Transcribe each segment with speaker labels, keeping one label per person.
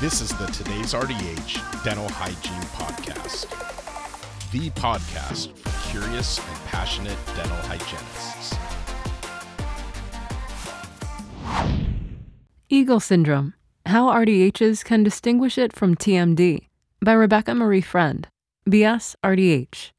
Speaker 1: This is the Today's RDH Dental Hygiene Podcast, the podcast for curious and passionate dental hygienists.
Speaker 2: Eagle Syndrome How RDHs Can Distinguish It from TMD by Rebecca Marie Friend, BS RDH.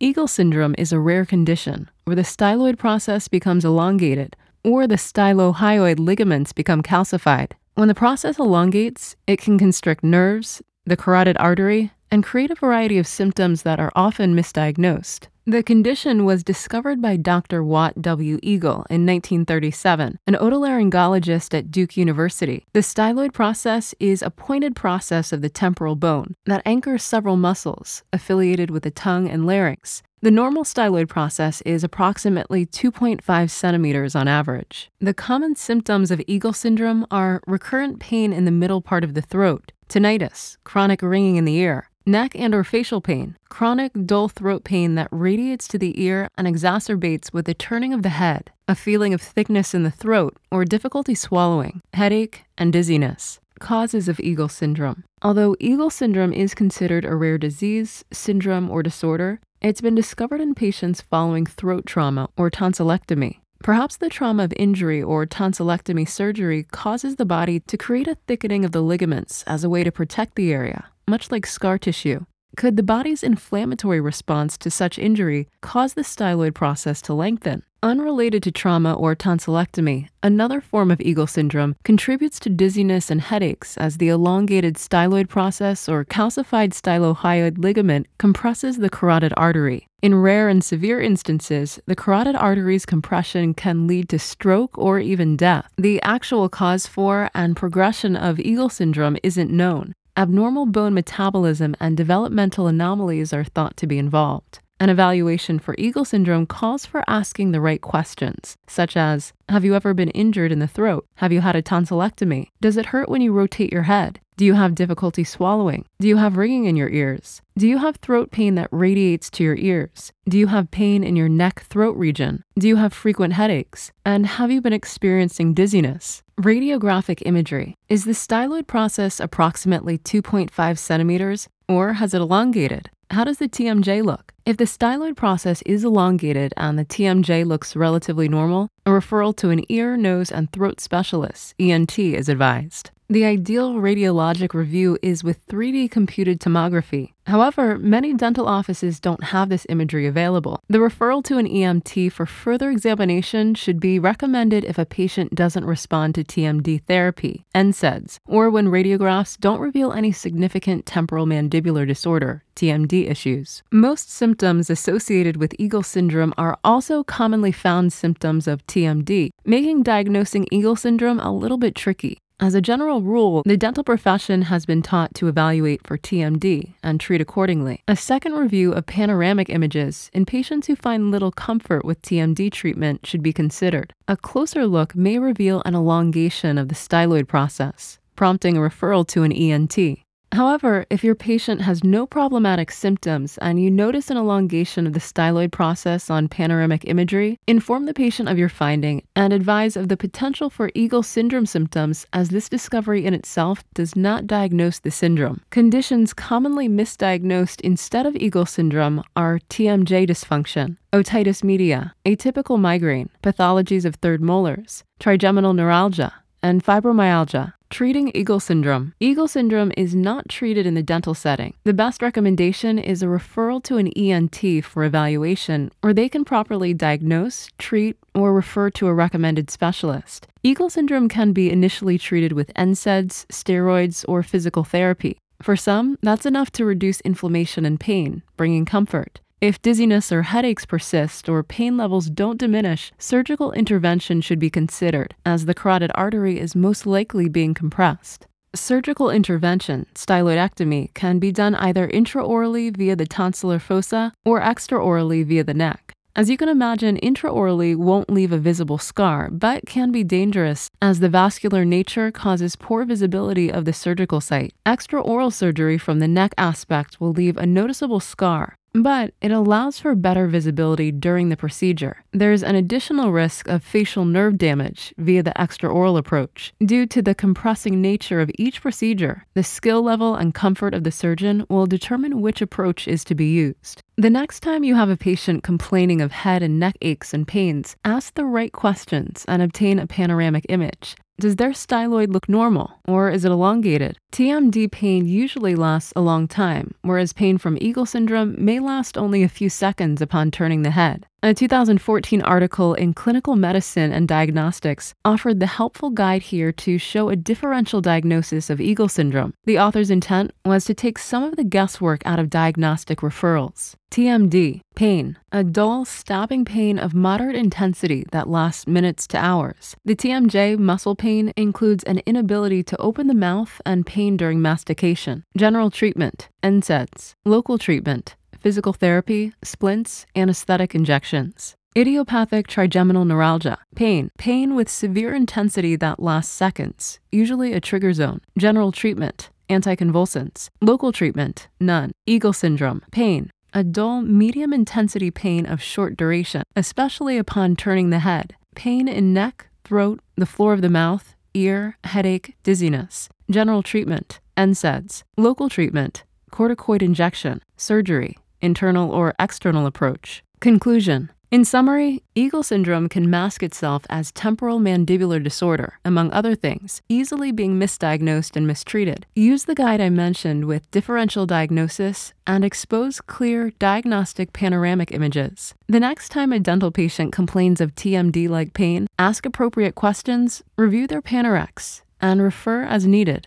Speaker 2: Eagle syndrome is a rare condition where the styloid process becomes elongated or the stylohyoid ligaments become calcified. When the process elongates, it can constrict nerves, the carotid artery, and create a variety of symptoms that are often misdiagnosed. The condition was discovered by Dr. Watt W. Eagle in 1937, an otolaryngologist at Duke University. The styloid process is a pointed process of the temporal bone that anchors several muscles affiliated with the tongue and larynx. The normal styloid process is approximately 2.5 centimeters on average. The common symptoms of Eagle syndrome are recurrent pain in the middle part of the throat, tinnitus, chronic ringing in the ear, neck and or facial pain, chronic dull throat pain that radiates to the ear and exacerbates with the turning of the head, a feeling of thickness in the throat or difficulty swallowing, headache, and dizziness. Causes of Eagle syndrome. Although Eagle syndrome is considered a rare disease, syndrome, or disorder, it's been discovered in patients following throat trauma or tonsillectomy. Perhaps the trauma of injury or tonsillectomy surgery causes the body to create a thickening of the ligaments as a way to protect the area, much like scar tissue. Could the body's inflammatory response to such injury cause the styloid process to lengthen? Unrelated to trauma or tonsillectomy, another form of Eagle syndrome contributes to dizziness and headaches as the elongated styloid process or calcified stylohyoid ligament compresses the carotid artery. In rare and severe instances, the carotid artery's compression can lead to stroke or even death. The actual cause for and progression of Eagle syndrome isn't known. Abnormal bone metabolism and developmental anomalies are thought to be involved. An evaluation for Eagle syndrome calls for asking the right questions, such as Have you ever been injured in the throat? Have you had a tonsillectomy? Does it hurt when you rotate your head? Do you have difficulty swallowing? Do you have ringing in your ears? Do you have throat pain that radiates to your ears? Do you have pain in your neck throat region? Do you have frequent headaches? And have you been experiencing dizziness? Radiographic imagery. Is the styloid process approximately 2.5 centimeters or has it elongated? How does the TMJ look? If the styloid process is elongated and the TMJ looks relatively normal, a referral to an ear, nose, and throat specialist, ENT, is advised. The ideal radiologic review is with 3D computed tomography. However, many dental offices don't have this imagery available. The referral to an ENT for further examination should be recommended if a patient doesn't respond to TMD therapy, NSAIDs, or when radiographs don't reveal any significant temporal mandibular disorder, TMD issues. Most symptoms associated with Eagle syndrome are also commonly found symptoms of TMD, making diagnosing Eagle syndrome a little bit tricky. As a general rule, the dental profession has been taught to evaluate for TMD and treat accordingly. A second review of panoramic images in patients who find little comfort with TMD treatment should be considered. A closer look may reveal an elongation of the styloid process, prompting a referral to an ENT. However, if your patient has no problematic symptoms and you notice an elongation of the styloid process on panoramic imagery, inform the patient of your finding and advise of the potential for Eagle syndrome symptoms as this discovery in itself does not diagnose the syndrome. Conditions commonly misdiagnosed instead of Eagle syndrome are TMJ dysfunction, otitis media, atypical migraine, pathologies of third molars, trigeminal neuralgia, and fibromyalgia. Treating Eagle syndrome. Eagle syndrome is not treated in the dental setting. The best recommendation is a referral to an ENT for evaluation, where they can properly diagnose, treat, or refer to a recommended specialist. Eagle syndrome can be initially treated with NSAIDs, steroids, or physical therapy. For some, that's enough to reduce inflammation and pain, bringing comfort. If dizziness or headaches persist or pain levels don't diminish, surgical intervention should be considered, as the carotid artery is most likely being compressed. Surgical intervention, styloidectomy, can be done either intraorally via the tonsillar fossa or extraorally via the neck. As you can imagine, intraorally won't leave a visible scar, but can be dangerous as the vascular nature causes poor visibility of the surgical site. Extraoral surgery from the neck aspect will leave a noticeable scar, but it allows for better visibility during the procedure. There's an additional risk of facial nerve damage via the extraoral approach. Due to the compressing nature of each procedure, the skill level and comfort of the surgeon will determine which approach is to be used. The next time you have a patient complaining of head and neck aches and pains, ask the right questions and obtain a panoramic image. Does their styloid look normal or is it elongated? TMD pain usually lasts a long time, whereas pain from Eagle syndrome may last only a few seconds upon turning the head. A 2014 article in Clinical Medicine and Diagnostics offered the helpful guide here to show a differential diagnosis of Eagle syndrome. The author's intent was to take some of the guesswork out of diagnostic referrals. TMD, pain, a dull, stabbing pain of moderate intensity that lasts minutes to hours. The TMJ muscle pain includes an inability to open the mouth and pain during mastication. General treatment, NSAIDs. Local treatment, physical therapy, splints, anesthetic injections. Idiopathic trigeminal neuralgia, pain, pain with severe intensity that lasts seconds, usually a trigger zone. General treatment, anticonvulsants. Local treatment, none. Eagle syndrome, pain, a dull, medium intensity pain of short duration, especially upon turning the head. Pain in neck, throat, the floor of the mouth, ear, headache, dizziness. General treatment, NSAIDs. Local treatment, corticoid injection, surgery, internal or external approach. Conclusion in summary, Eagle syndrome can mask itself as temporal mandibular disorder, among other things, easily being misdiagnosed and mistreated. Use the guide I mentioned with differential diagnosis and expose clear diagnostic panoramic images. The next time a dental patient complains of TMD like pain, ask appropriate questions, review their Panorex, and refer as needed.